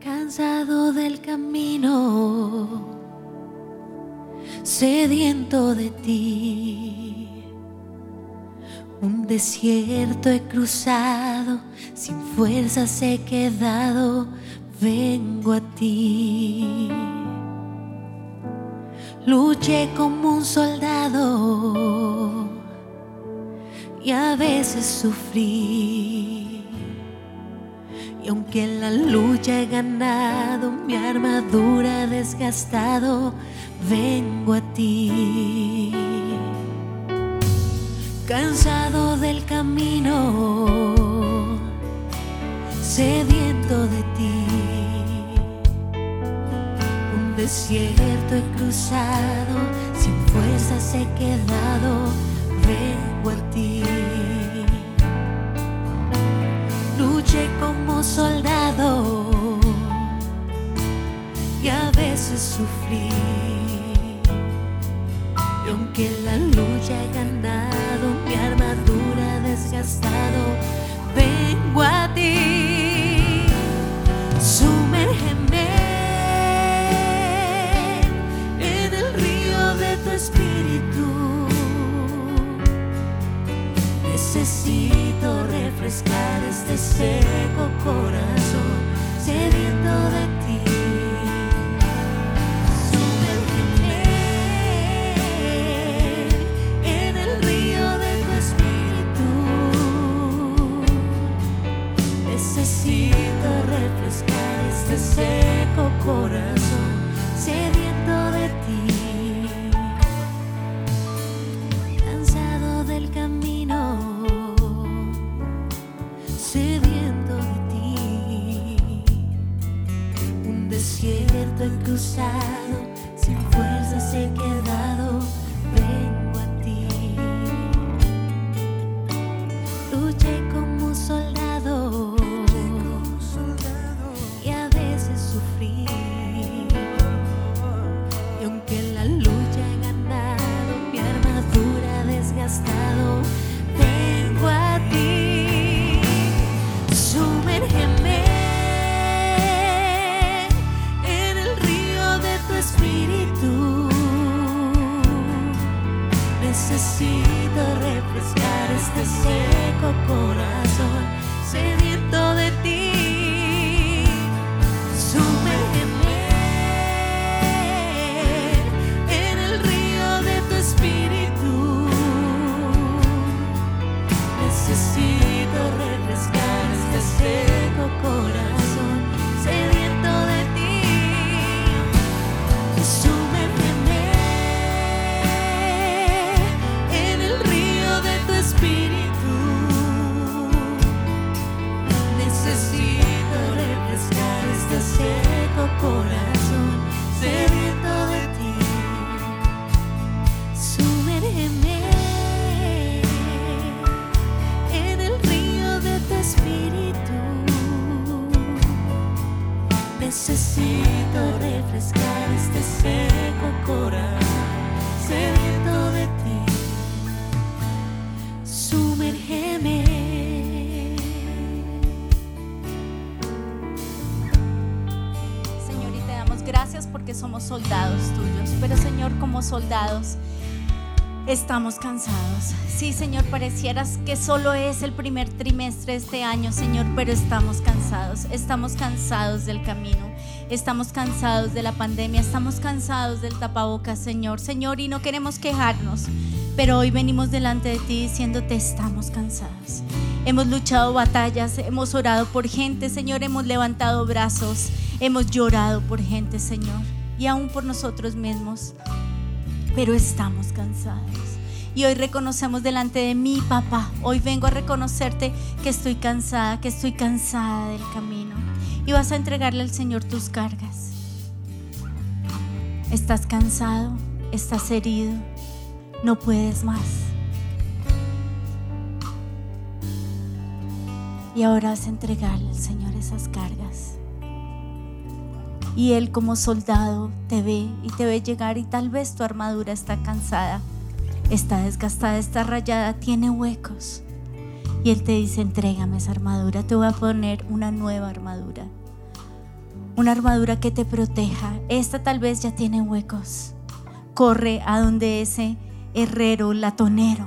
cansado del camino, sediento de ti. Un desierto he cruzado, sin fuerzas he quedado, vengo a ti. Luché como un soldado y a veces sufrí aunque en la lucha he ganado, mi armadura desgastado, vengo a ti. Cansado del camino, sediento de ti. Un desierto he cruzado, sin fuerzas he quedado, vengo a ti soldado y a veces sufrí. Y aunque la lucha he ganado, mi armadura desgastado, vengo a ti. Sumérgeme en el río de tu espíritu. Necesito refrescar este seco corazón sediento de ti. Sumérgeme en el río de tu espíritu. Necesito refrescar este seco corazón gracias porque somos soldados tuyos. Pero Señor, como soldados, estamos cansados. Sí, Señor, parecieras que solo es el primer trimestre de este año, Señor, pero estamos cansados. Estamos cansados del camino. Estamos cansados de la pandemia. Estamos cansados del tapabocas, Señor. Señor, y no queremos quejarnos. Pero hoy venimos delante de ti diciéndote estamos cansados. Hemos luchado batallas, hemos orado por gente, Señor, hemos levantado brazos, hemos llorado por gente, Señor, y aún por nosotros mismos. Pero estamos cansados. Y hoy reconocemos delante de mi papá. Hoy vengo a reconocerte que estoy cansada, que estoy cansada del camino. Y vas a entregarle al Señor tus cargas. Estás cansado, estás herido, no puedes más. Y ahora vas a entregarle al Señor esas cargas. Y Él como soldado te ve y te ve llegar y tal vez tu armadura está cansada, está desgastada, está rayada, tiene huecos. Y Él te dice, entrégame esa armadura, te voy a poner una nueva armadura. una armadura que te proteja. Esta tal vez ya tiene huecos. Corre a donde ese herrero, latonero,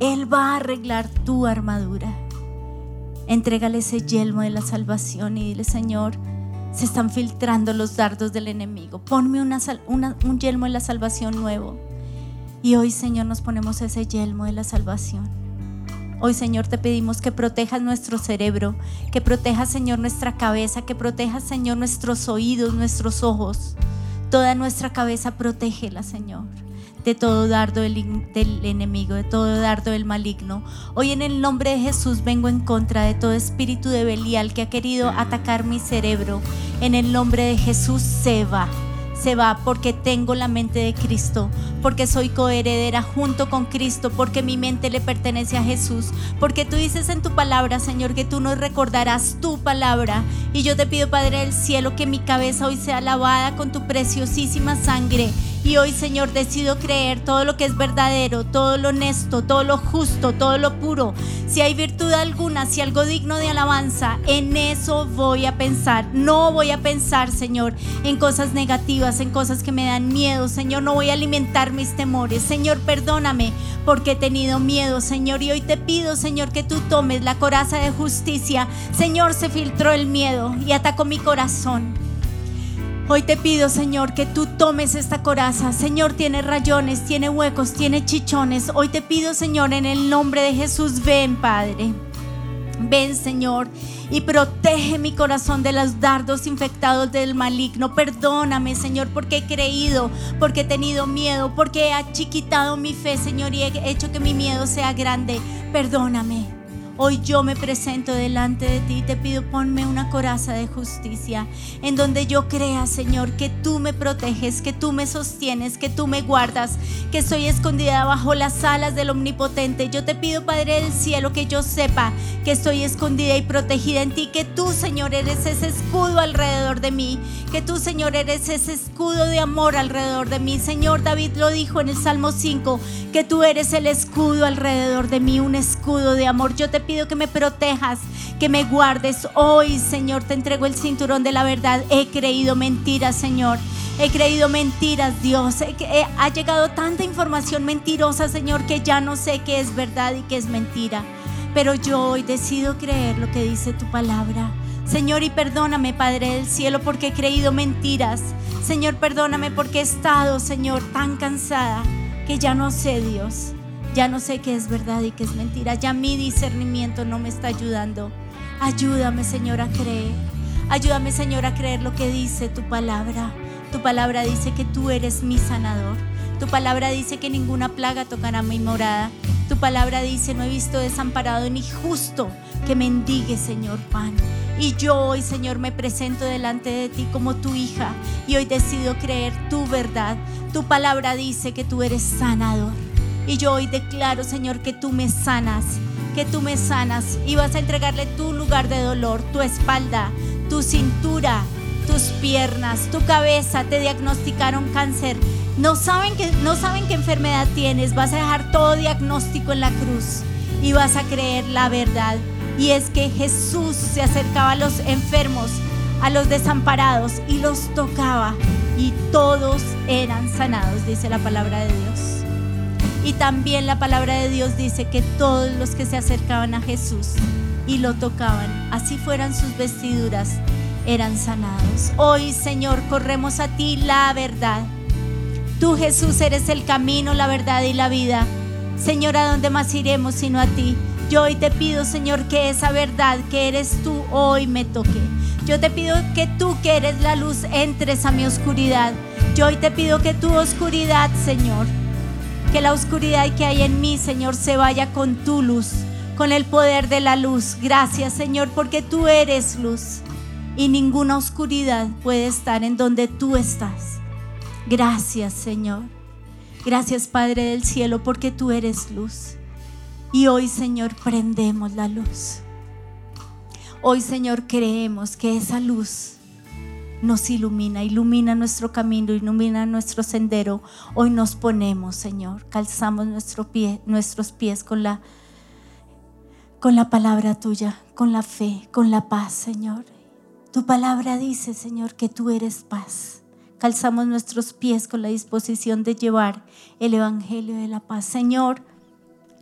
él va a arreglar tu armadura. Entrégale ese yelmo de la salvación y dile, Señor, se están filtrando los dardos del enemigo. Ponme un yelmo de la salvación nuevo. Y hoy, Señor, nos ponemos ese yelmo de la salvación. Hoy, Señor, te pedimos que protejas nuestro cerebro, que protejas, Señor, nuestra cabeza, que protejas, Señor, nuestros oídos, nuestros ojos. Toda nuestra cabeza, protégela, Señor de todo dardo del, enemigo, de todo dardo del maligno. Hoy en el nombre de Jesús vengo en contra de todo espíritu de Belial que ha querido atacar mi cerebro. En el nombre de Jesús se va se va porque tengo la mente de Cristo, porque soy coheredera junto con Cristo, porque mi mente le pertenece a Jesús, porque tú dices en tu palabra, Señor, que tú nos recordarás tu palabra. Y yo te pido, Padre del cielo, que mi cabeza hoy sea lavada con tu preciosísima sangre. Y hoy, Señor, decido creer todo lo que es verdadero, todo lo honesto, todo lo justo, todo lo puro. Si hay virtud alguna, si algo digno de alabanza, en eso voy a pensar. No voy a pensar, Señor, en cosas negativas en cosas que me dan miedo. Señor, no voy a alimentar mis temores. Señor, perdóname porque he tenido miedo, Señor. Y hoy te pido, Señor, que tú tomes la coraza de justicia. Señor, se filtró el miedo y atacó mi corazón. Hoy te pido, Señor, que tú tomes esta coraza. Señor, tiene rayones, tiene huecos, tiene chichones. Hoy te pido, Señor, en el nombre de Jesús, ven, Padre. Ven, Señor, y protege mi corazón de los dardos infectados del maligno. Perdóname, Señor, porque he creído, porque he tenido miedo, porque he achiquitado mi fe, Señor, y he hecho que mi miedo sea grande. Perdóname. Hoy yo me presento delante de ti y te pido ponme una coraza de justicia en donde yo crea, Señor, que tú me proteges, que tú me sostienes, que tú me guardas, que soy escondida bajo las alas del Omnipotente. Yo te pido, Padre del cielo, que yo sepa que estoy escondida y protegida en ti, que tú, Señor, eres ese escudo alrededor de mí, que tú, Señor, eres ese escudo de amor alrededor de mí. Señor, David lo dijo en el Salmo 5, que tú eres el escudo alrededor de mí, un escudo de amor. Yo te pido que me protejas, que me guardes. Hoy, Señor, te entrego el cinturón de la verdad. He creído mentiras, Señor. He creído mentiras, Dios. ha llegado tanta información mentirosa, Señor, que ya no sé qué es verdad y qué es mentira. Pero yo hoy decido creer lo que dice tu palabra. Señor, y perdóname, Padre del cielo, porque he creído mentiras. Señor, perdóname porque he estado, Señor, tan cansada que ya no sé, Dios. Ya no sé qué es verdad y qué es mentira. Ya mi discernimiento no me está ayudando. Ayúdame, Señor, a creer. Ayúdame, Señor, a creer lo que dice tu palabra. Tu palabra dice que tú eres mi sanador. Tu palabra dice que ninguna plaga tocará mi morada. Tu palabra dice, no he visto desamparado ni justo que mendigue, Señor, pan. Y yo hoy, Señor, me presento delante de ti como tu hija y hoy decido creer tu verdad. Tu palabra dice que tú eres sanador. Y yo hoy declaro, Señor, que tú me sanas, que tú me sanas y vas a entregarle tu lugar de dolor, tu espalda, tu cintura, tus piernas, tu cabeza. Te diagnosticaron cáncer. No saben, que, no saben qué enfermedad tienes. Vas a dejar todo diagnóstico en la cruz y vas a creer la verdad. Y es que Jesús se acercaba a los enfermos, a los desamparados y los tocaba. Y todos eran sanados, dice la palabra de Dios. Y también la palabra de Dios dice que todos los que se acercaban a Jesús y lo tocaban, así fueran sus vestiduras, eran sanados. Hoy, Señor, corremos a ti la verdad. Tú, Jesús, eres el camino, la verdad y la vida. Señor, ¿a dónde más iremos sino a ti? Yo hoy te pido, Señor, que esa verdad que eres tú hoy me toque. Yo te pido que tú, que eres la luz, entres a mi oscuridad. Yo hoy te pido que tu oscuridad, Señor, que la oscuridad que hay en mí, Señor, se vaya con tu luz, con el poder de la luz. Gracias, Señor, porque tú eres luz y ninguna oscuridad puede estar en donde tú estás. Gracias, Señor. Gracias, Padre del cielo, porque tú eres luz. Y hoy, Señor, prendemos la luz. Hoy, Señor, creemos que esa luz nos ilumina, ilumina nuestro camino, ilumina nuestro sendero. Hoy nos ponemos, Señor, calzamos nuestros pies con la, con la palabra tuya, con la fe, con la paz, Señor. Tu palabra dice, Señor, que tú eres paz. Calzamos nuestros pies con la disposición de llevar el Evangelio de la paz. Señor,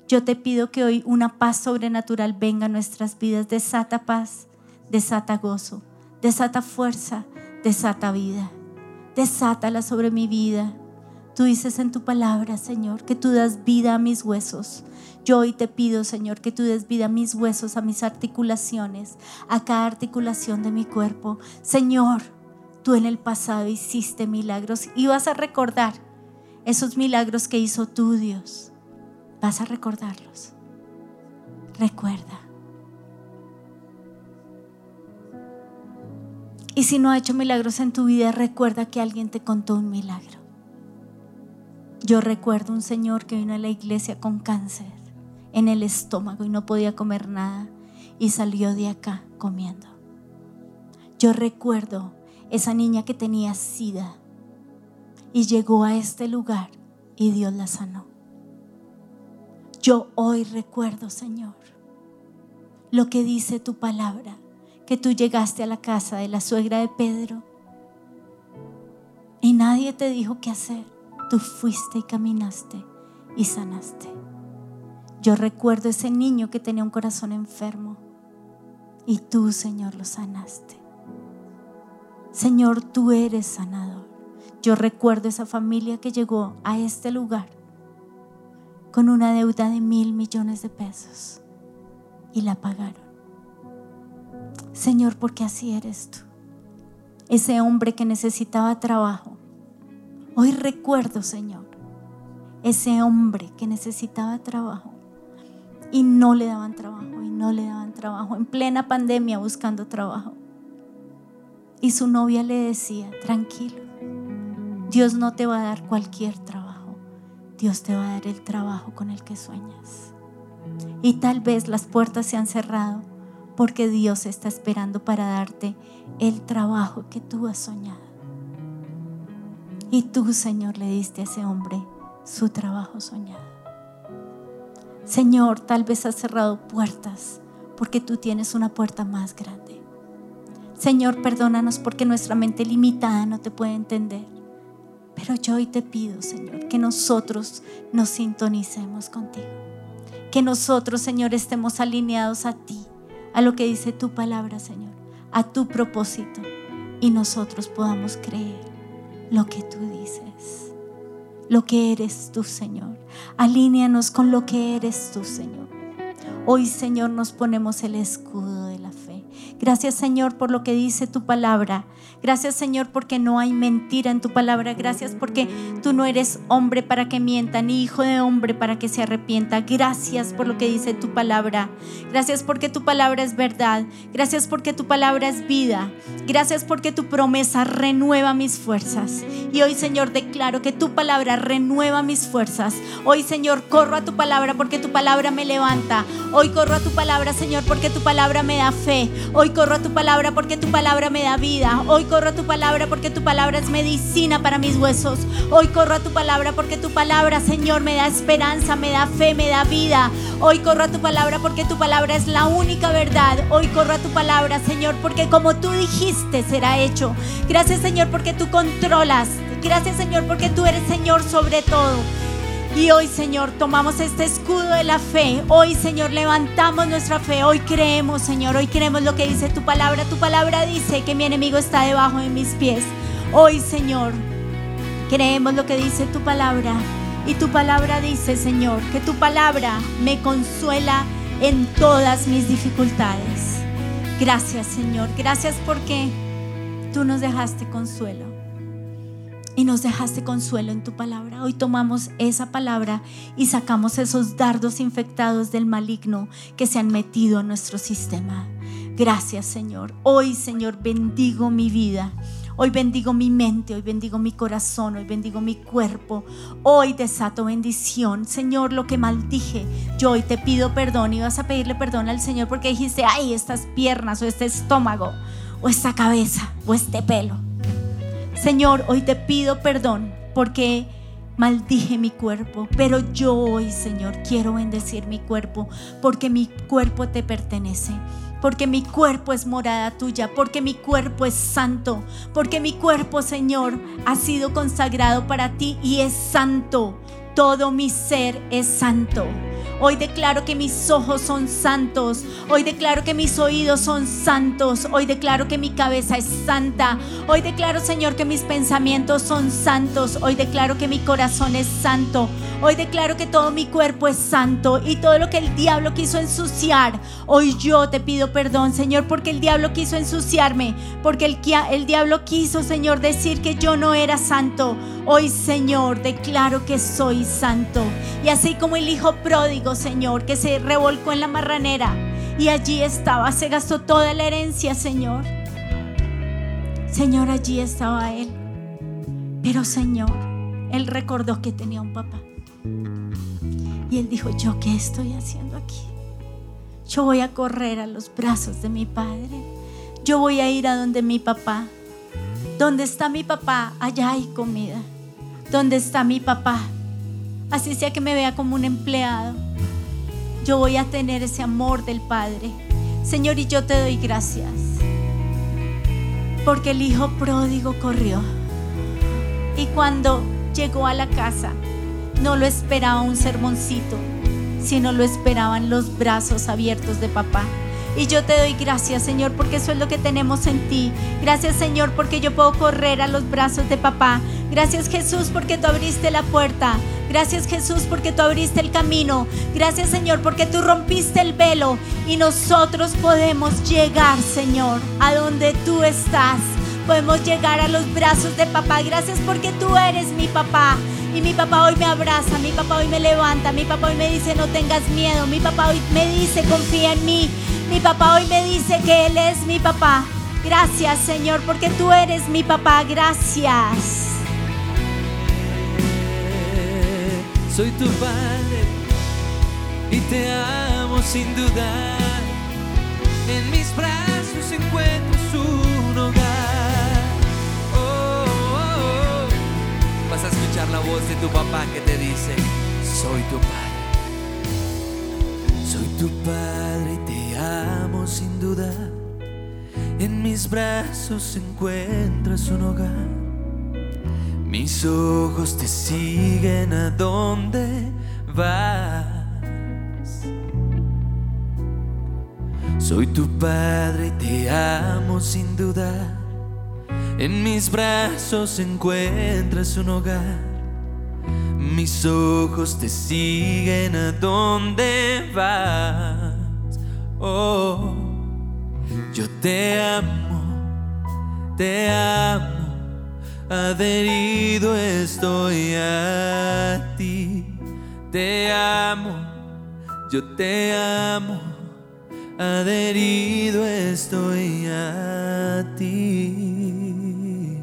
yo te pido que hoy una paz sobrenatural venga a nuestras vidas. Desata paz, desata gozo, desata fuerza, desata vida. Desátala sobre mi vida. Tú dices en tu palabra, Señor, que tú das vida a mis huesos. Yo hoy te pido, Señor, que tú des vida a mis huesos, a mis articulaciones, a cada articulación de mi cuerpo. Señor, tú en el pasado hiciste milagros y vas a recordar esos milagros que hizo tu Dios. Vas a recordarlos. Recuerda. Y si no ha hecho milagros en tu vida, recuerda que alguien te contó un milagro. Yo recuerdo un señor que vino a la iglesia con cáncer en el estómago y no podía comer nada y salió de acá comiendo. Yo recuerdo esa niña que tenía sida y llegó a este lugar y Dios la sanó. Yo hoy recuerdo, Señor, lo que dice tu palabra, que tú llegaste a la casa de la suegra de Pedro y nadie te dijo qué hacer. Tú fuiste y caminaste y sanaste. Yo recuerdo ese niño que tenía un corazón enfermo y tú, Señor, lo sanaste. Señor, tú eres sanador. Yo recuerdo esa familia que llegó a este lugar con una deuda de mil millones de pesos y la pagaron. Señor, porque así eres tú. Ese hombre que necesitaba trabajo. Hoy recuerdo, Señor, ese hombre que necesitaba trabajo y no le daban trabajo y no le daban trabajo en plena pandemia buscando trabajo. Y su novia le decía, tranquilo, Dios no te va a dar cualquier trabajo, Dios te va a dar el trabajo con el que sueñas. Y tal vez las puertas se han cerrado porque Dios está esperando para darte el trabajo que tú has soñado. Y tú, Señor, le diste a ese hombre su trabajo soñado. Señor, tal vez has cerrado puertas porque tú tienes una puerta más grande. Señor, perdónanos porque nuestra mente limitada no te puede entender. Pero yo hoy te pido, Señor, que nosotros nos sintonicemos contigo. Que nosotros, Señor, estemos alineados a ti, a lo que dice tu palabra, Señor, a tu propósito. Y nosotros podamos creer lo que tú dices lo que eres tú, Señor. Alíneanos con lo que eres tú, Señor. Hoy, Señor, nos ponemos el escudo de la fe. Gracias, Señor, por lo que dice tu palabra Gracias Señor porque no hay mentira en tu palabra. Gracias porque tú no eres hombre para que mienta, ni hijo de hombre para que se arrepienta. Gracias por lo que dice tu palabra. Gracias porque tu palabra es verdad. Gracias porque tu palabra es vida. Gracias porque tu promesa renueva mis fuerzas. Y hoy Señor declaro que tu palabra renueva mis fuerzas. Hoy Señor corro a tu palabra porque tu palabra me levanta. Hoy corro a tu palabra Señor porque tu palabra me da fe. Hoy corro a tu palabra porque tu palabra me da vida. Hoy corro a tu palabra porque tu palabra es medicina para mis huesos. Hoy corro a tu palabra porque tu palabra, Señor, me da esperanza, me da fe, me da vida. Hoy corro a tu palabra porque tu palabra es la única verdad. Hoy corro a tu palabra, Señor, porque como tú dijiste será hecho. Gracias, Señor, porque tú controlas. Gracias, Señor, porque tú eres Señor sobre todo. Y hoy, Señor, tomamos este escudo de la fe. Hoy, Señor, levantamos nuestra fe. Hoy creemos, Señor. Hoy creemos lo que dice tu palabra. Tu palabra dice que mi enemigo está debajo de mis pies. Hoy, Señor, creemos lo que dice tu palabra. Y tu palabra dice, Señor, que tu palabra me consuela en todas mis dificultades. Gracias, Señor. Gracias porque tú nos dejaste consuelo y nos dejaste consuelo en tu palabra. Hoy tomamos esa palabra y sacamos esos dardos infectados del maligno que se han metido en nuestro sistema. Gracias Señor. Hoy Señor bendigo mi vida. Hoy bendigo mi mente, hoy bendigo mi corazón, hoy bendigo mi cuerpo. Hoy desato bendición. Señor, lo que maldije, yo hoy te pido perdón y vas a pedirle perdón al Señor porque dijiste, ay, estas piernas o este estómago o esta cabeza o este pelo Señor, hoy te pido perdón porque maldije mi cuerpo, pero yo hoy, Señor, quiero bendecir mi cuerpo porque mi cuerpo te pertenece. porque mi cuerpo es morada tuya, porque mi cuerpo es santo, porque mi cuerpo, Señor, ha sido consagrado para ti y es santo. Todo mi ser es santo. Hoy declaro que mis ojos son santos. Hoy declaro que mis oídos son santos. Hoy declaro que mi cabeza es santa. Hoy declaro, Señor, que mis pensamientos son santos. Hoy declaro que mi corazón es santo. Hoy declaro que todo mi cuerpo es santo y todo lo que el diablo quiso ensuciar. Hoy yo te pido perdón, Señor, porque el diablo quiso ensuciarme. Porque el, diablo quiso, Señor, decir que yo no era santo. Hoy, Señor, declaro que soy santo. Y así como el hijo pródigo Señor, que se revolcó en la marranera y allí estaba, se gastó toda la herencia, Señor. Señor, allí estaba él. Pero Señor, él recordó que tenía un papá. Y él dijo, ¿yo qué estoy haciendo aquí? Yo voy a correr a los brazos de mi padre. Yo voy a ir a donde mi papá. ¿Dónde está mi papá? Allá hay comida. ¿Dónde está mi papá? Así sea que me vea como un empleado yo voy a tener ese amor del Padre. Señor, y yo te doy gracias. Porque el hijo pródigo corrió. Y cuando llegó a la casa, no lo esperaba un sermoncito, sino lo esperaban los brazos abiertos de papá. Y yo te doy gracias, Señor, porque eso es lo que tenemos en ti. Gracias, Señor, porque yo puedo correr a los brazos de papá. Gracias, Jesús, porque tú abriste la puerta. Gracias, Jesús, porque tú abriste el camino. Gracias, Señor, porque tú rompiste el velo y nosotros podemos llegar, Señor, a donde tú estás. Podemos llegar a los brazos de papá. Gracias porque tú eres mi papá. Y mi papá hoy me abraza, mi papá hoy me levanta, mi papá hoy me dice no tengas miedo, mi papá hoy me dice confía en mí, mi papá hoy me dice que Él es mi papá. Gracias Señor, porque tú eres mi papá. Gracias. Soy tu padre y te amo sin dudar. En mis brazos escuchar la voz de tu papá que te dice, soy tu padre. Soy tu padre y te amo sin duda. En mis brazos encuentras un hogar. Mis ojos te siguen a donde vas. Soy tu padre y te amo sin duda. En mis brazos encuentras un hogar. Mis ojos te siguen a donde vas. Oh, yo te amo, te amo, adherido estoy a ti. Te amo, yo te amo, adherido estoy a ti.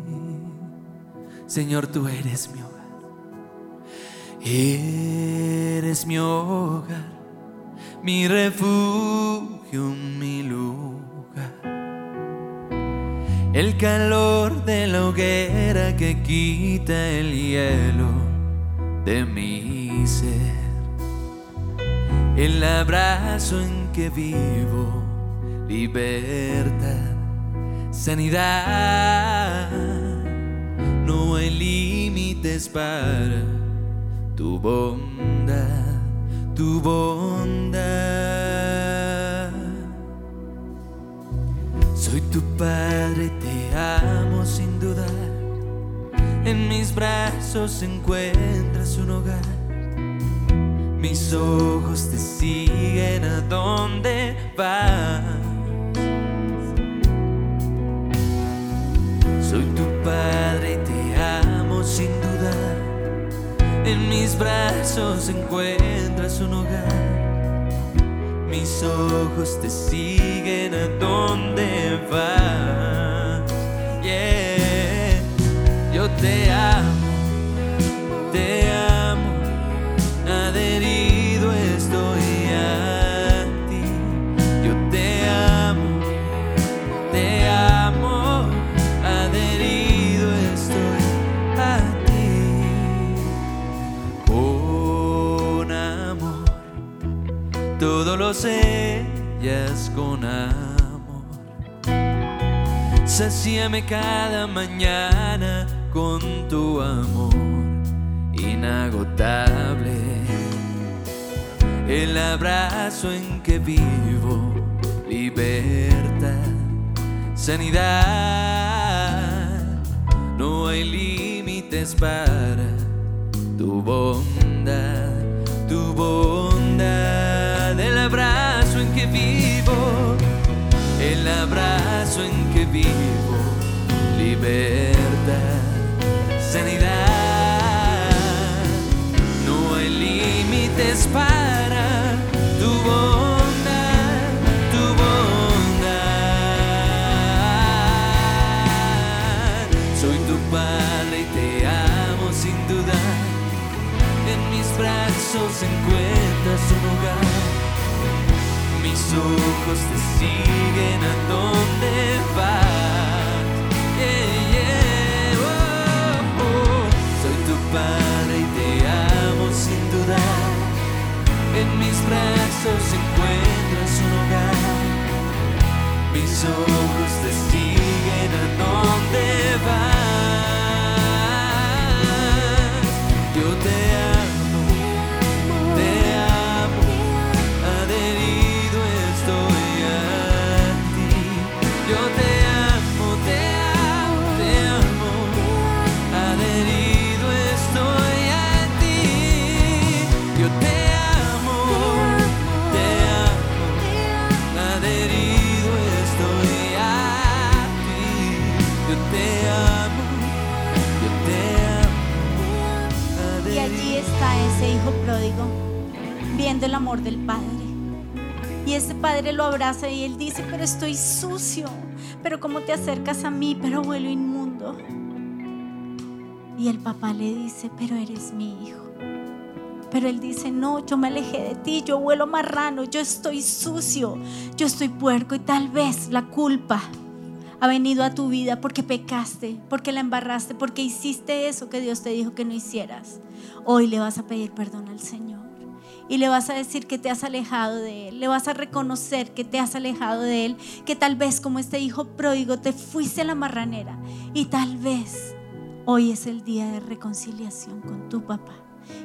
Señor, tú eres mi Eres mi hogar, mi refugio, mi lugar. El calor de la hoguera que quita el hielo de mi ser. El abrazo en que vivo, libertad, sanidad. No hay límites para tu bondad, tu bondad. Soy tu padre, te amo sin dudar. En mis brazos encuentras un hogar. Mis ojos te siguen a donde vas. En mis brazos encuentras un hogar. Mis ojos te siguen a donde vas. Yeah. Yo te amo, Sacíame cada mañana con tu amor inagotable. El abrazo en que vivo, libertad, sanidad. No hay límites para tu bondad, tu bondad. El abrazo en que vivo, el abrazo en que vivo, libertad, estoy sucio, pero ¿cómo te acercas a mí? Pero huelo inmundo. Y el papá le dice, pero eres mi hijo. Pero él dice, no, yo me alejé de ti, yo huelo marrano, yo estoy sucio, yo estoy puerco y tal vez la culpa ha venido a tu vida porque pecaste, porque la embarraste, porque hiciste eso que Dios te dijo que no hicieras. Hoy le vas a pedir perdón al Señor y le vas a decir que te has alejado de Él, le vas a reconocer que te has alejado de Él, que tal vez como este hijo pródigo te fuiste a la marranera y tal vez hoy es el día de reconciliación con tu papá.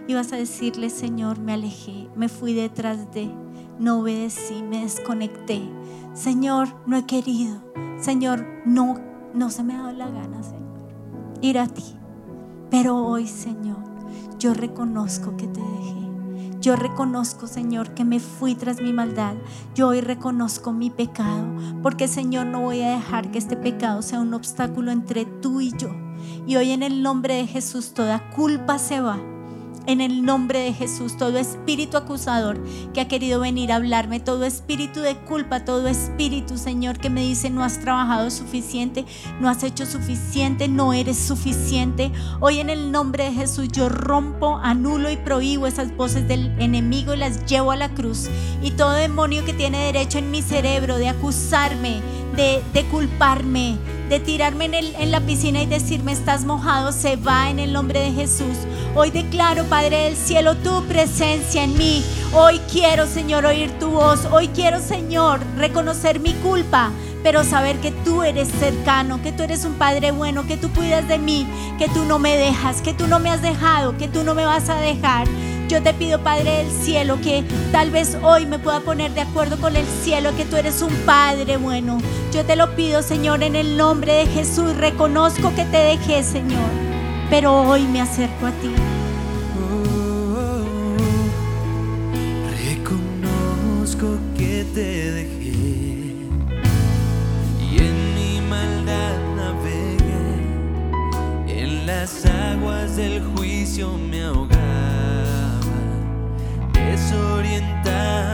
Y vas a decirle, Señor, me alejé, me fui detrás de, no obedecí, me desconecté. Señor, no he querido. Señor, no, no se me ha dado la gana, Señor, ir a ti. Pero hoy, Señor, yo reconozco que te dejé. Yo reconozco, Señor, que me fui tras mi maldad. Yo hoy reconozco mi pecado, porque, Señor, no voy a dejar que este pecado sea un obstáculo entre tú y yo. Y hoy en el nombre de Jesús toda culpa se va. En el nombre de Jesús, todo espíritu acusador que ha querido venir a hablarme, todo espíritu de culpa, todo espíritu, Señor, que me dice no has trabajado suficiente, no has hecho suficiente, no eres suficiente. Hoy en el nombre de Jesús yo rompo, anulo y prohíbo esas voces del enemigo y las llevo a la cruz. Y todo demonio que tiene derecho en mi cerebro de acusarme, de, de culparme, de tirarme en, el- en la piscina y decirme estás mojado, se va en el nombre de Jesús. Hoy declaro, Padre del cielo, tu presencia en mí. Hoy quiero, Señor, oír tu voz. Hoy quiero, Señor, reconocer mi culpa, pero saber que tú eres cercano, que tú eres un Padre bueno, que tú cuidas de mí, que tú no me dejas, que tú no me has dejado, que tú no me vas a dejar. Yo te pido, Padre del cielo, que tal vez hoy me pueda poner de acuerdo con el cielo, que tú eres un Padre bueno. Yo te lo pido, Señor, en el nombre de Jesús. Reconozco que te dejé, Señor, pero hoy me acerco a ti. Reconozco que te dejé y en mi maldad navegué. En las aguas del juicio me ahogaba, desorientado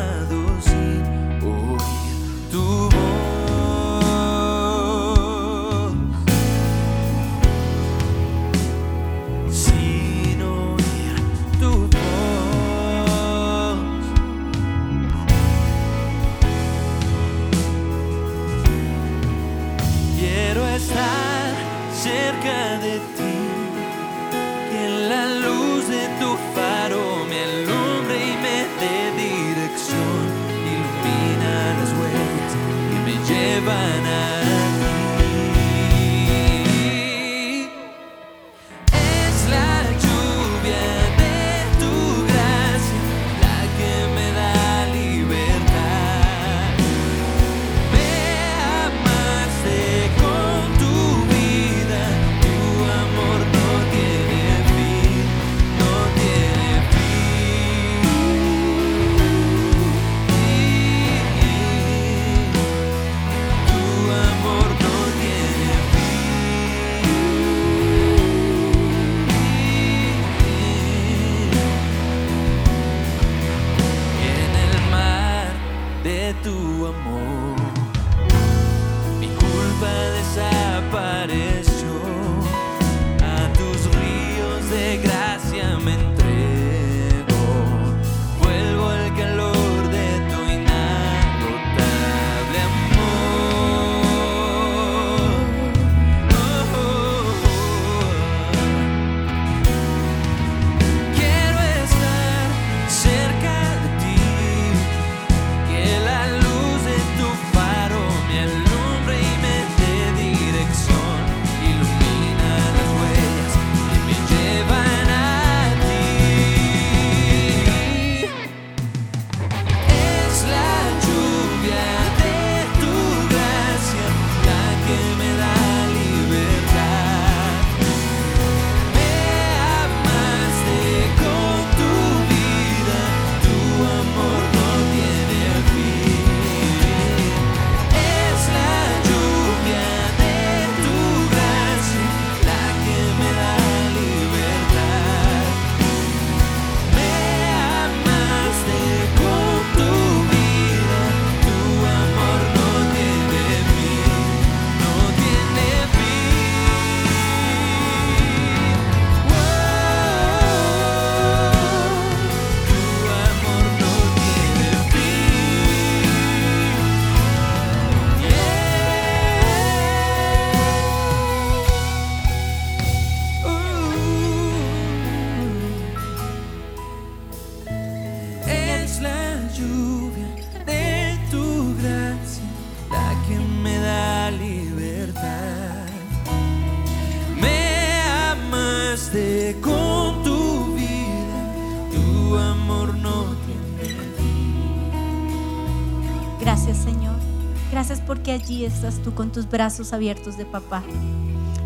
allí estás tú con tus brazos abiertos de papá.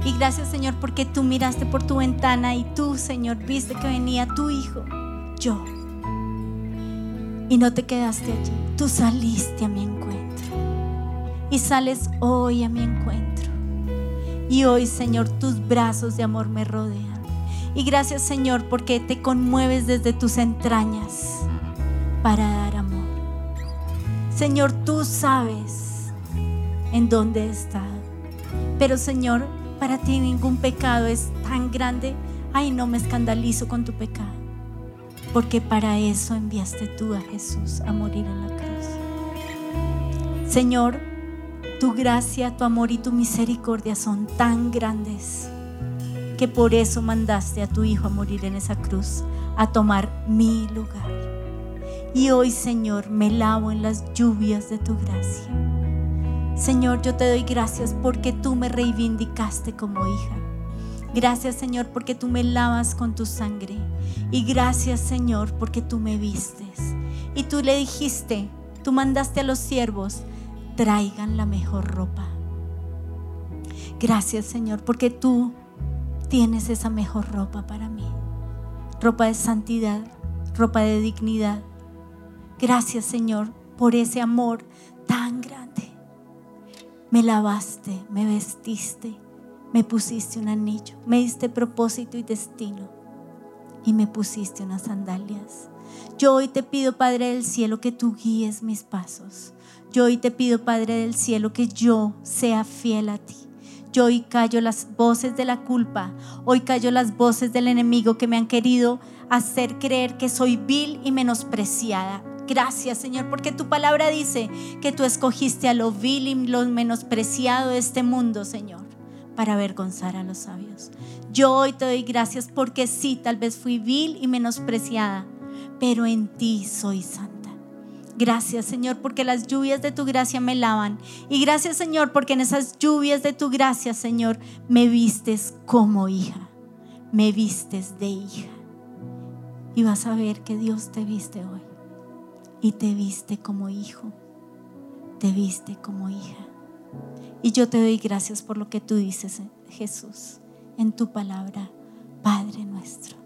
Y gracias Señor porque tú miraste por tu ventana y tú Señor viste que venía tu hijo, yo. Y no te quedaste allí, tú saliste a mi encuentro. Y sales hoy a mi encuentro. Y hoy Señor tus brazos de amor me rodean. Y gracias Señor porque te conmueves desde tus entrañas para dar amor. Señor, tú sabes en dónde he estado. Pero Señor, para ti ningún pecado es tan grande. Ay, no me escandalizo con tu pecado. Porque para eso enviaste tú a Jesús a morir en la cruz. Señor, tu gracia, tu amor y tu misericordia son tan grandes que por eso mandaste a tu Hijo a morir en esa cruz, a tomar mi lugar. Y hoy, Señor, me lavo en las lluvias de tu gracia. Señor, yo te doy gracias porque tú me reivindicaste como hija. Gracias, Señor, porque tú me lavas con tu sangre. Y gracias, Señor, porque tú me vistes. Y tú le dijiste, tú mandaste a los siervos, traigan la mejor ropa. Gracias, Señor, porque tú tienes esa mejor ropa para mí. Ropa de santidad, ropa de dignidad. Gracias, Señor, por ese amor tan grande me lavaste, me vestiste, me pusiste un anillo, me diste propósito y destino y me pusiste unas sandalias. Yo hoy te pido, Padre del cielo, que tú guíes mis pasos. Yo hoy te pido, Padre del cielo, que yo sea fiel a ti. Yo hoy callo las voces de la culpa, hoy callo las voces del enemigo que me han querido hacer creer que soy vil y menospreciada. Gracias, Señor, porque tu palabra dice que tú escogiste a lo vil y lo menospreciado de este mundo, Señor, para avergonzar a los sabios. Yo hoy te doy gracias porque sí, tal vez fui vil y menospreciada, pero en ti soy santa. Gracias, Señor, porque las lluvias de tu gracia me lavan. Y gracias, Señor, porque en esas lluvias de tu gracia, Señor, me vistes como hija. Me vistes de hija. Y vas a ver que Dios te viste hoy y te viste como hijo, te viste como hija. Y yo te doy gracias por lo que tú dices, Jesús, en tu palabra, Padre nuestro.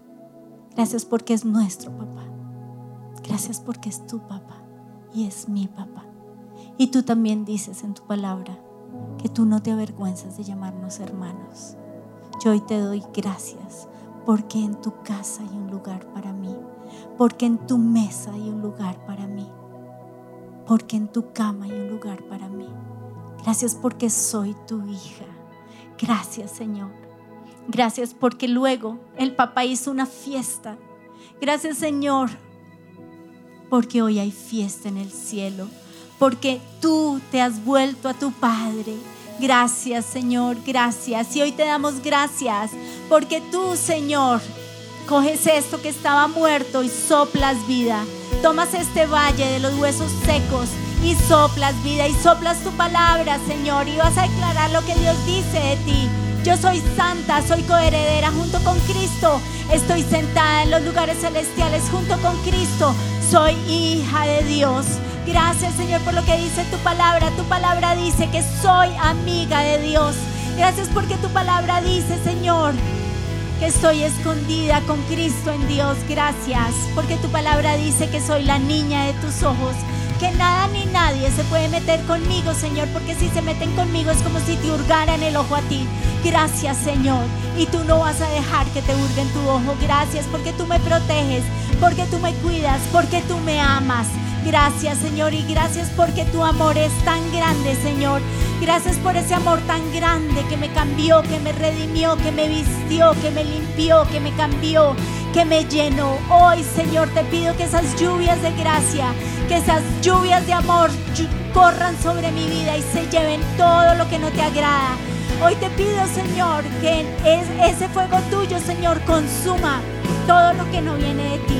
Gracias porque es nuestro papá. Gracias porque es tu papá y es mi papá. Y tú también dices en tu palabra que tú no te avergüenzas de llamarnos hermanos. Yo hoy te doy gracias porque en tu casa hay un lugar para mí porque en tu mesa hay un lugar para mí, porque en tu cama hay un lugar para mí. Gracias porque soy tu hija. Gracias Señor. Gracias porque luego el papá hizo una fiesta. Gracias Señor porque hoy hay fiesta en el cielo, porque tú te has vuelto a tu Padre. Gracias Señor, gracias. Y hoy te damos gracias porque tú Señor Coges esto que estaba muerto y soplas vida. Tomas este valle de los huesos secos y soplas vida y soplas tu palabra, Señor, y vas a declarar lo que Dios dice de ti. Yo soy santa, soy coheredera junto con Cristo. Estoy sentada en los lugares celestiales junto con Cristo. Soy hija de Dios. Gracias, Señor, por lo que dice tu palabra. Tu palabra dice que soy amiga de Dios. Gracias porque tu palabra dice, Señor, que estoy escondida con Cristo en Dios. Gracias, porque tu palabra dice que soy la niña de tus ojos. Que nada ni nadie se puede meter conmigo, Señor, porque si se meten conmigo es como si te hurgaran el ojo a ti. Gracias, Señor. Y tú no vas a dejar que te hurguen tu ojo. Gracias porque tú me proteges, porque tú me cuidas, porque tú me amas. Gracias, Señor, y gracias porque tu amor es tan grande, Señor. Gracias por ese amor tan grande que me cambió, que me redimió, que me vistió, que me limpió, que me cambió, que me llenó. Hoy, Señor, te pido que esas lluvias de gracia, que esas lluvias de amor corran sobre mi vida y se lleven todo lo que no te agrada. Hoy te pido, Señor, que ese fuego tuyo, Señor, consuma todo lo que no viene de ti.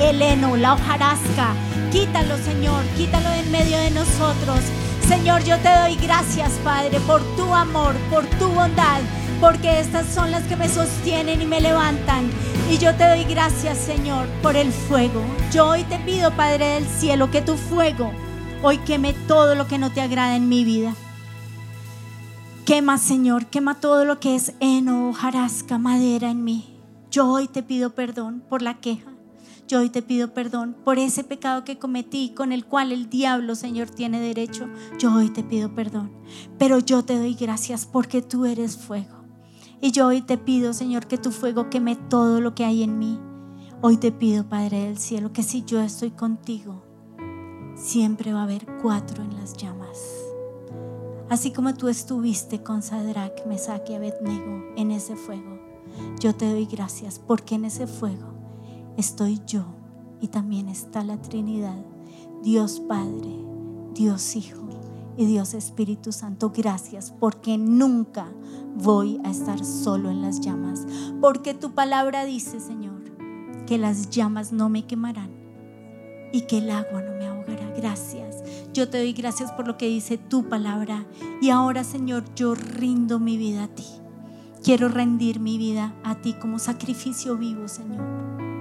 El heno, la hojarasca, quítalo, Señor, quítalo en medio de nosotros. Señor, yo te doy gracias, Padre, por tu amor, por tu bondad. porque estas son las que me sostienen y me levantan. Y yo te doy gracias, Señor, por el fuego. Yo hoy te pido, Padre del cielo, que tu fuego hoy queme todo lo que no te agrada en mi vida. Quema, Señor, quema todo lo que es heno, jarasca, madera en mí. Yo hoy te pido perdón por la queja. Yo hoy te pido perdón por ese pecado que cometí con el cual el diablo, Señor, tiene derecho. Yo hoy te pido perdón. Pero yo te doy gracias porque tú eres fuego. Y yo hoy te pido, Señor, que tu fuego queme todo lo que hay en mí. Hoy te pido, Padre del cielo, que si yo estoy contigo, siempre va a haber cuatro en las llamas. Así como tú estuviste con Sadrach, Mesach y Abednego en ese fuego, yo te doy gracias porque en ese fuego estoy yo y también está la Trinidad, Dios Padre, Dios Hijo y Dios Espíritu Santo. Gracias porque nunca voy a estar solo en las llamas. Porque tu palabra dice, Señor, que las llamas no me quemarán y que el agua no me ahogará. Gracias. Yo te doy gracias por lo que dice tu palabra. Y ahora, Señor, yo rindo mi vida a ti. Quiero rendir mi vida a ti como sacrificio vivo, Señor.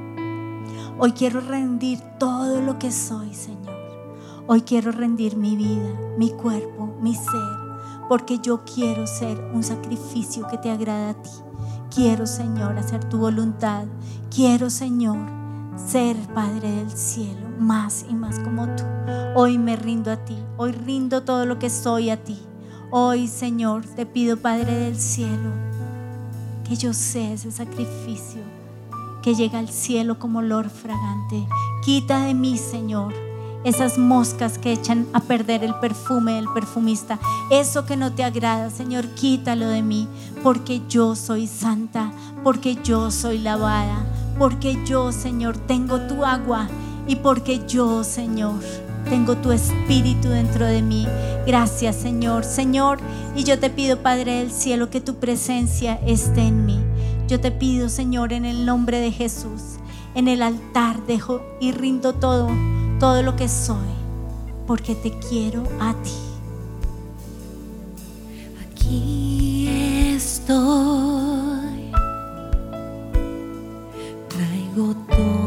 Hoy quiero rendir todo lo que soy, Señor. Hoy quiero rendir mi vida, mi cuerpo, mi ser porque yo quiero ser un sacrificio que te agrada a ti. Quiero, Señor, hacer tu voluntad. Quiero, Señor, ser Padre del cielo, más y más como tú. Hoy me rindo a ti. Hoy rindo todo lo que soy a ti. Hoy, Señor, te pido, Padre del cielo, que yo sea ese sacrificio que llega al cielo como olor fragante. Quita de mí, Señor, esas moscas que echan a perder el perfume del perfumista. Eso que no te agrada, Señor, quítalo de mí, porque yo soy santa, porque yo soy lavada, porque yo, Señor, tengo tu agua y porque yo, Señor, tengo tu espíritu dentro de mí. Gracias, Señor. Señor, y yo te pido, Padre del cielo, que tu presencia esté en mí. Yo te pido, Señor, en el nombre de Jesús, en el altar dejo y rindo todo todo lo que soy, porque te quiero a ti. Aquí estoy, traigo todo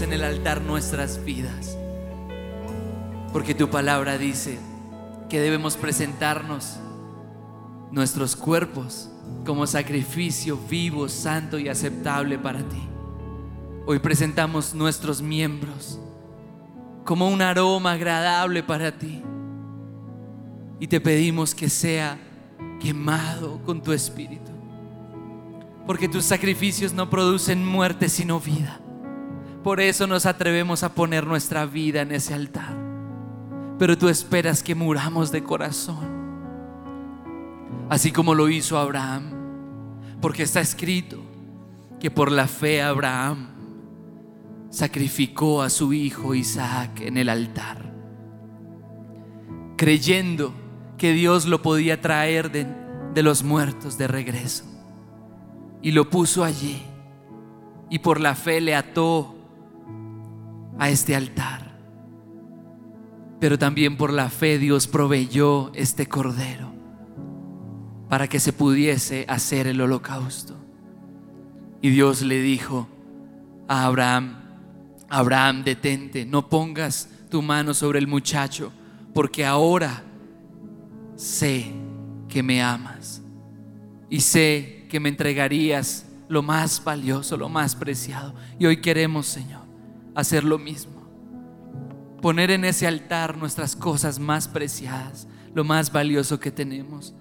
en el altar nuestras vidas, porque tu palabra dice que debemos presentarnos nuestros cuerpos como sacrificio vivo, santo y aceptable para ti. Hoy presentamos nuestros miembros como un aroma agradable para ti. Y te pedimos que sea quemado con tu espíritu. Porque tus sacrificios no producen muerte sino vida. Por eso nos atrevemos a poner nuestra vida en ese altar. Pero tú esperas que muramos de corazón así como lo hizo Abraham, porque está escrito que por la fe Abraham sacrificó a su hijo Isaac en el altar, creyendo que Dios lo podía traer de, de los muertos de regreso. Y lo puso allí y por la fe le ató a este altar. Pero también por la fe Dios proveyó este cordero para que se pudiese hacer el holocausto. Y Dios le dijo a Abraham, Abraham, detente, no pongas tu mano sobre el muchacho, porque ahora sé que me amas y sé que me entregarías lo más valioso, lo más preciado. Y hoy queremos, Señor, hacer lo mismo. Poner en ese altar nuestras cosas más preciadas, lo más valioso que tenemos.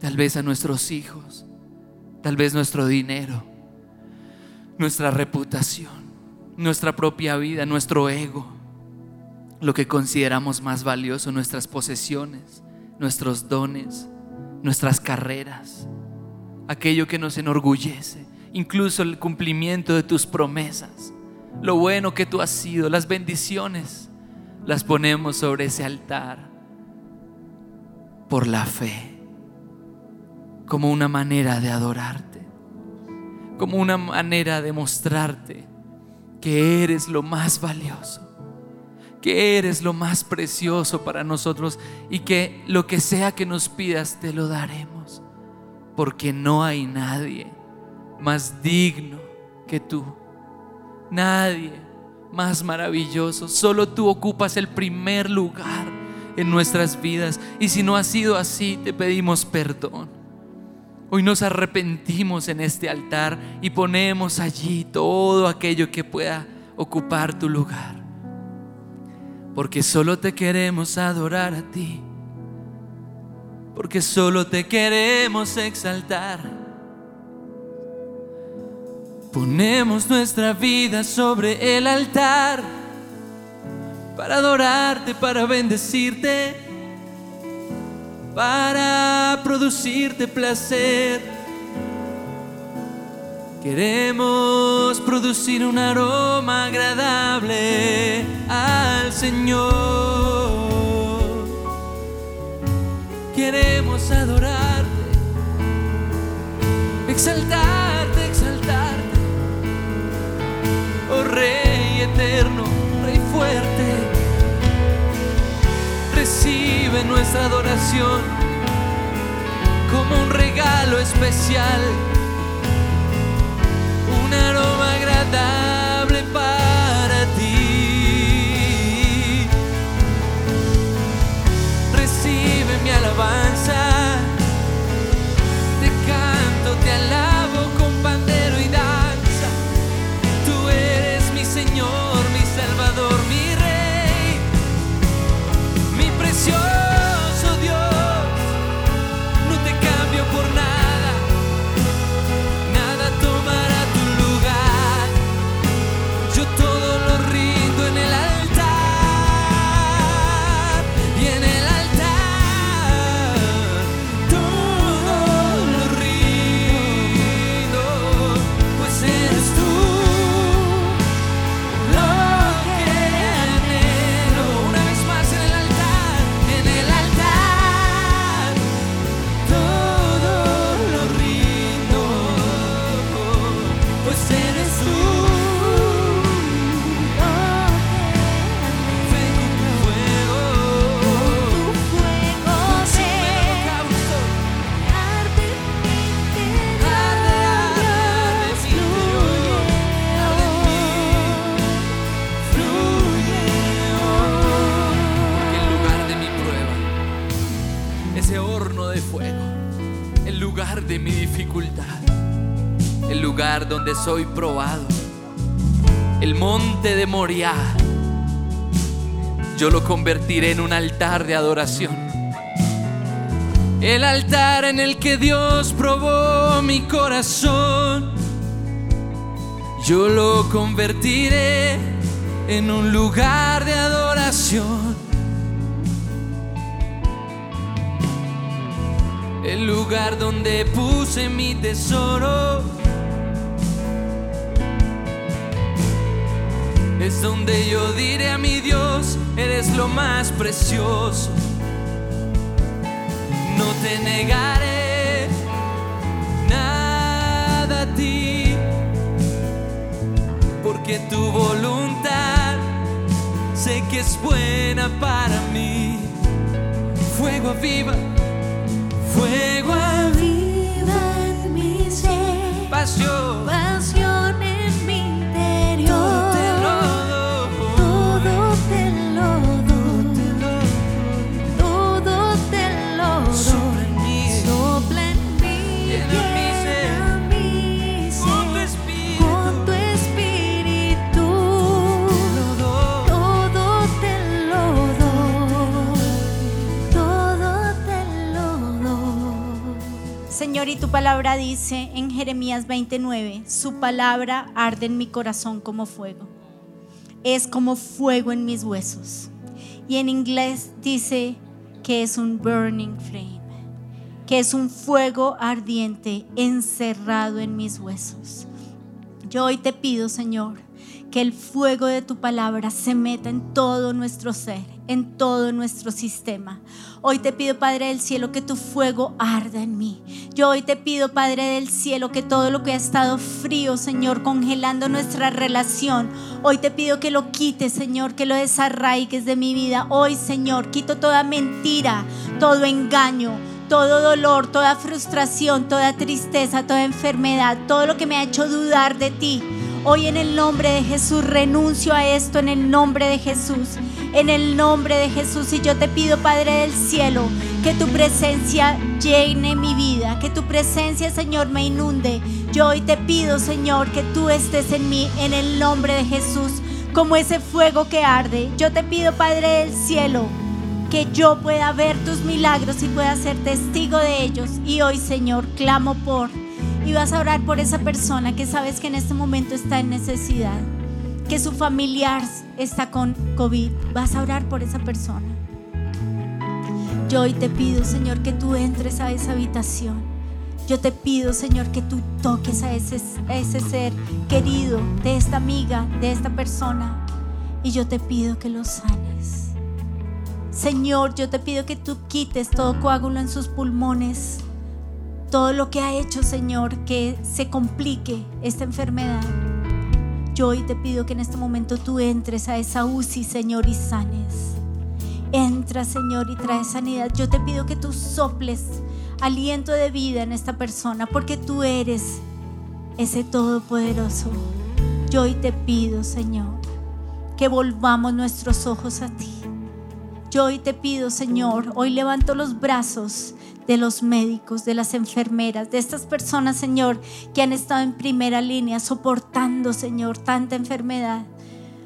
Tal vez a nuestros hijos, tal vez nuestro dinero, nuestra reputación, nuestra propia vida, nuestro ego, lo que consideramos más valioso, nuestras posesiones, nuestros dones, nuestras carreras, aquello que nos enorgullece, incluso el cumplimiento de tus promesas, lo bueno que tú has sido, las bendiciones, las ponemos sobre ese altar por la fe, como una manera de adorarte, como una manera de mostrarte que eres lo más valioso, que eres lo más precioso para nosotros y que lo que sea que nos pidas te lo daremos, porque no hay nadie más digno que tú, nadie más maravilloso, solo tú ocupas el primer lugar en nuestras vidas y si no ha sido así, te pedimos perdón. Hoy nos arrepentimos en este altar y ponemos allí todo aquello que pueda ocupar tu lugar. Porque solo te queremos adorar a ti. Porque solo te queremos exaltar. Ponemos nuestra vida sobre el altar para adorarte, para bendecirte para producirte placer. Queremos producir un aroma agradable al Señor. Queremos adorarte, exaltarte, eterno, Rey fuerte recibe nuestra adoración como un regalo especial, un aroma agradable para ti. Recibe mi alabanza, el lugar donde soy probado, el monte de Moriah, yo lo convertiré en un altar de adoración. El altar en el que Dios probó mi corazón. Yo lo convertiré en un lugar de adoración. El lugar donde puse mi tesoro. Es donde yo diré a mi Dios, eres lo más precioso. No te negaré nada a ti porque tu voluntad sé que es buena para mí. Fuego aviva, fuego aviva, en mi ser, pasión. pasión Señor, y tu palabra dice en Jeremías 29, su palabra arde en mi corazón como fuego. Es como fuego en mis huesos. Y en inglés dice que es un burning flame, que es un fuego ardiente encerrado en mis huesos. Yo hoy te pido, Señor, que el fuego de tu palabra se meta en todo nuestro ser, en todo nuestro sistema. Hoy te pido, Padre del cielo, que tu fuego arda en mí. Yo hoy te pido, Padre del cielo, que todo lo que ha estado frío, Señor, congelando nuestra relación, hoy te pido que lo quites, Señor, que lo desarraigues de mi vida. Hoy, Señor, quito toda mentira, todo engaño todo dolor, toda frustración, toda tristeza, toda enfermedad, todo lo que me ha hecho dudar de ti. Hoy en el nombre de Jesús renuncio a esto en el nombre de Jesús. En el nombre de Jesús y yo te pido Padre del cielo que tu presencia llene mi vida, que tu presencia Señor me inunde. Yo hoy te pido Señor que tú estés en mí en el nombre de Jesús como ese fuego que arde. Yo te pido Padre del cielo que yo pueda ver tus milagros y pueda ser testigo de ellos. Y hoy, Señor, clamo por, y vas a orar por esa persona que sabes que en este momento está en necesidad, que su familiar está con COVID. Vas a orar por esa persona. Yo hoy te pido, Señor, que tú entres a esa habitación. Yo te pido, Señor, que tú toques a ese, a ese ser querido de esta amiga, de esta persona. Y yo te pido que lo sanes. Señor, yo te pido que tú quites todo coágulo en sus pulmones, todo lo que ha hecho, Señor, que se complique esta enfermedad. Yo hoy te pido que en este momento tú entres a esa UCI, Señor, y sanes. Entra, Señor, y trae sanidad. Yo te pido que tú soples aliento de vida en esta persona, porque tú eres ese todopoderoso. Yo hoy te pido, Señor, que volvamos nuestros ojos a ti yo hoy te pido, Señor, hoy levanto los brazos de los médicos, de las enfermeras, de estas personas, Señor, que han estado en primera línea soportando, Señor, tanta enfermedad.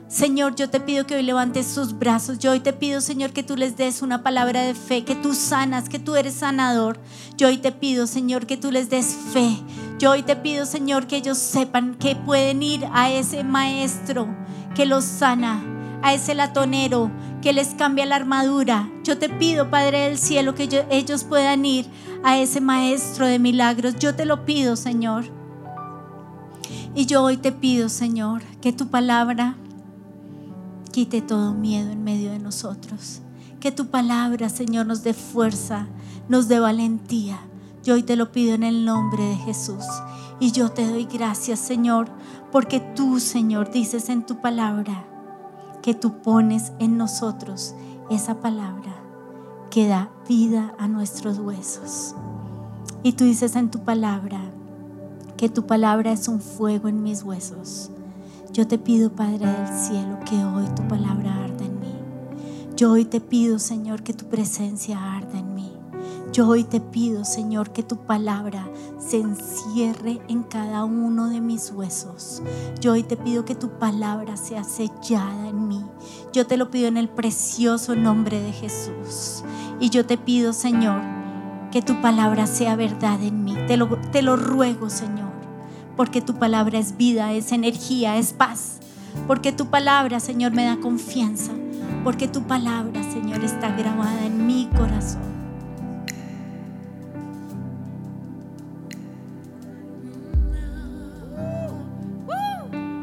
Señor, yo te pido que hoy levantes sus brazos. Yo hoy te pido, Señor, que tú les des una palabra de fe, que tú sanas, que tú eres sanador. Yo hoy te pido, Señor, que tú les des fe. Yo hoy te pido, Señor, que ellos sepan que pueden ir a ese maestro que los sana, a ese latonero que les cambia la armadura. Yo te pido, Padre del cielo, que ellos puedan ir a ese maestro de milagros. Yo te lo pido, Señor. Y yo hoy te pido, Señor, que tu palabra quite todo miedo en medio de nosotros. Que tu palabra, Señor, nos dé fuerza, nos dé valentía. Yo hoy te lo pido en el nombre de Jesús. Y yo te doy gracias, Señor, porque tú, Señor, dices en tu palabra que tú pones en nosotros esa palabra que da vida a nuestros huesos. Y tú dices en tu palabra que tu palabra es un fuego en mis huesos. Yo te pido, Padre del cielo, que hoy tu palabra arda en mí. Yo hoy te pido, Señor, que tu presencia arda en mí. Yo hoy te pido, Señor, que tu palabra se encierre en cada uno de mis huesos. Yo hoy te pido que tu palabra sea sellada en mí. Yo te lo pido en el precioso nombre de Jesús. Y yo te pido, Señor, que tu palabra sea verdad en mí. Te lo, te lo ruego, Señor, porque tu palabra es vida, es energía, es paz. Porque tu palabra, Señor, me da confianza. Porque tu palabra, Señor, está grabada en mi corazón.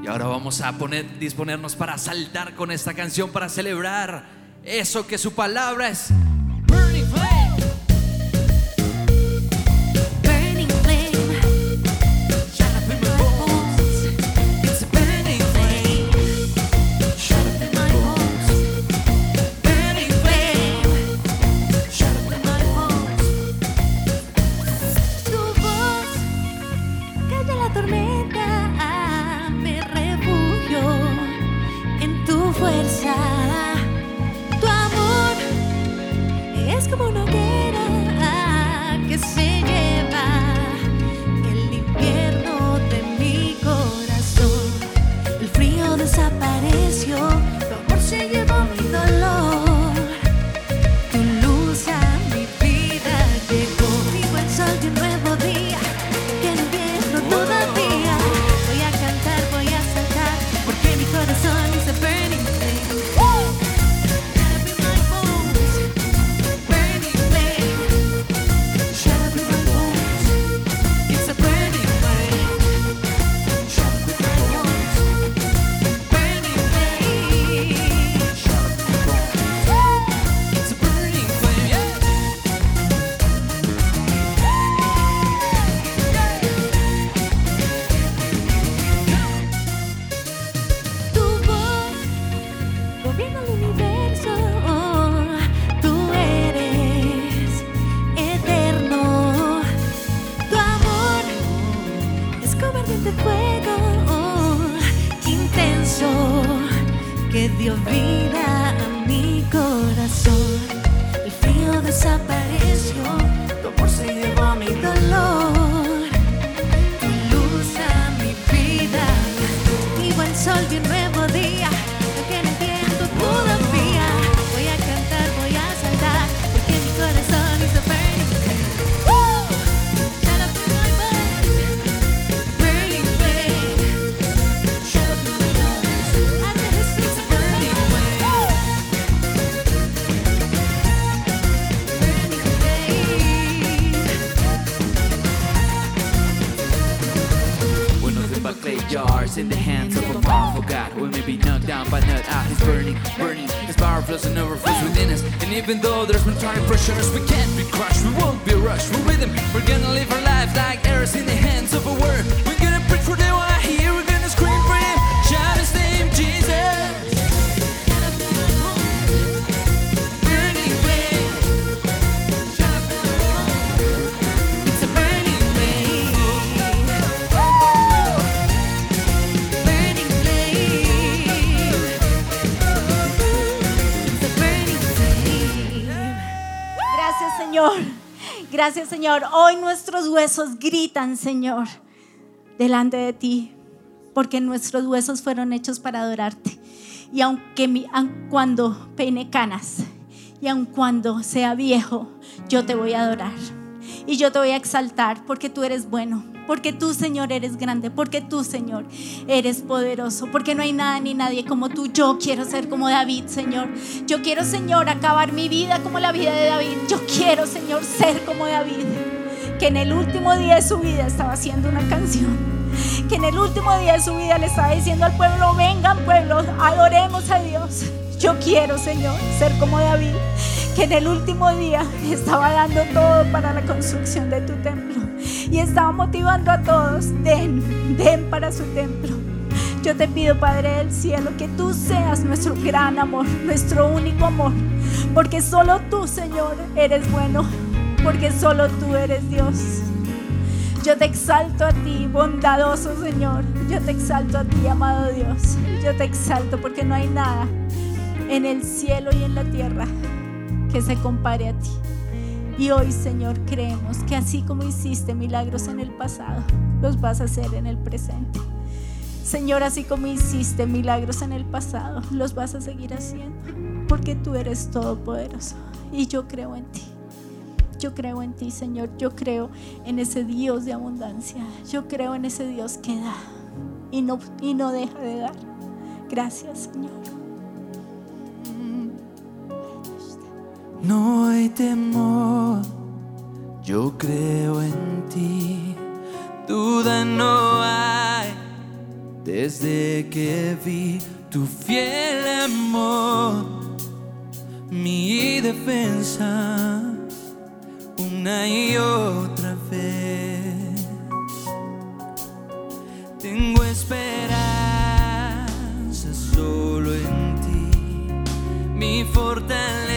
Y ahora vamos a poner, disponernos para saltar con esta canción, para celebrar eso que su palabra es even though there's been trying pressures, we can't be crushed. We Señor. Hoy nuestros huesos gritan, Señor, delante de ti, porque nuestros huesos fueron hechos para adorarte. Y aunque mi, aun cuando peine canas y aun cuando sea viejo, yo te voy a adorar. Y yo te voy a exaltar porque tú eres bueno, porque tú, Señor, eres grande, porque tú, Señor, eres poderoso, porque no hay nada ni nadie como tú. Yo quiero ser como David, Señor. Yo quiero, Señor, acabar mi vida como la vida de David. Yo quiero, Señor, ser como David, que en el último día de su vida estaba haciendo una canción. Que en el último día de su vida le estaba diciendo al pueblo, vengan pueblos, adoremos a Dios. Yo quiero, Señor, ser como David, que en el último día estaba dando todo para la construcción de tu templo y estaba motivando a todos, den, den para su templo. Yo te pido, Padre del cielo, que tú seas nuestro gran amor, nuestro único amor, porque solo tú, Señor, eres bueno, porque solo tú eres Dios. Yo te exalto a ti, bondadoso Señor. Yo te exalto a ti, amado Dios. Yo te exalto porque no hay nada en el cielo y en la tierra que se compare a ti. Y hoy, Señor, creemos que así como hiciste milagros en el pasado, los vas a hacer en el presente. Señor, así como hiciste milagros en el pasado, los vas a seguir haciendo, porque tú eres todopoderoso y yo creo en ti. Yo creo en ti, Señor. Yo creo en ese Dios de abundancia. Yo creo en ese Dios que da y no, y no deja de dar. Gracias, Señor. No hay temor, yo creo en ti. Duda no hay desde que vi tu fiel amor, mi defensa, una y otra vez. Tengo esperanza solo en ti, mi fortaleza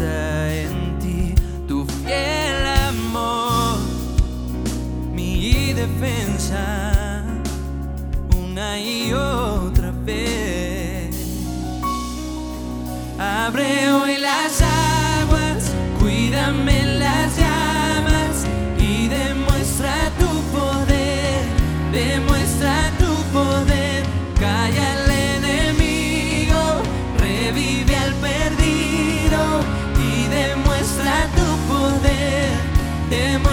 en ti tu fiel amor, mi defensa, una y otra vez. Abre hoy las aguas, cuídame las llamas y demuestra tu poder, demuestra Temos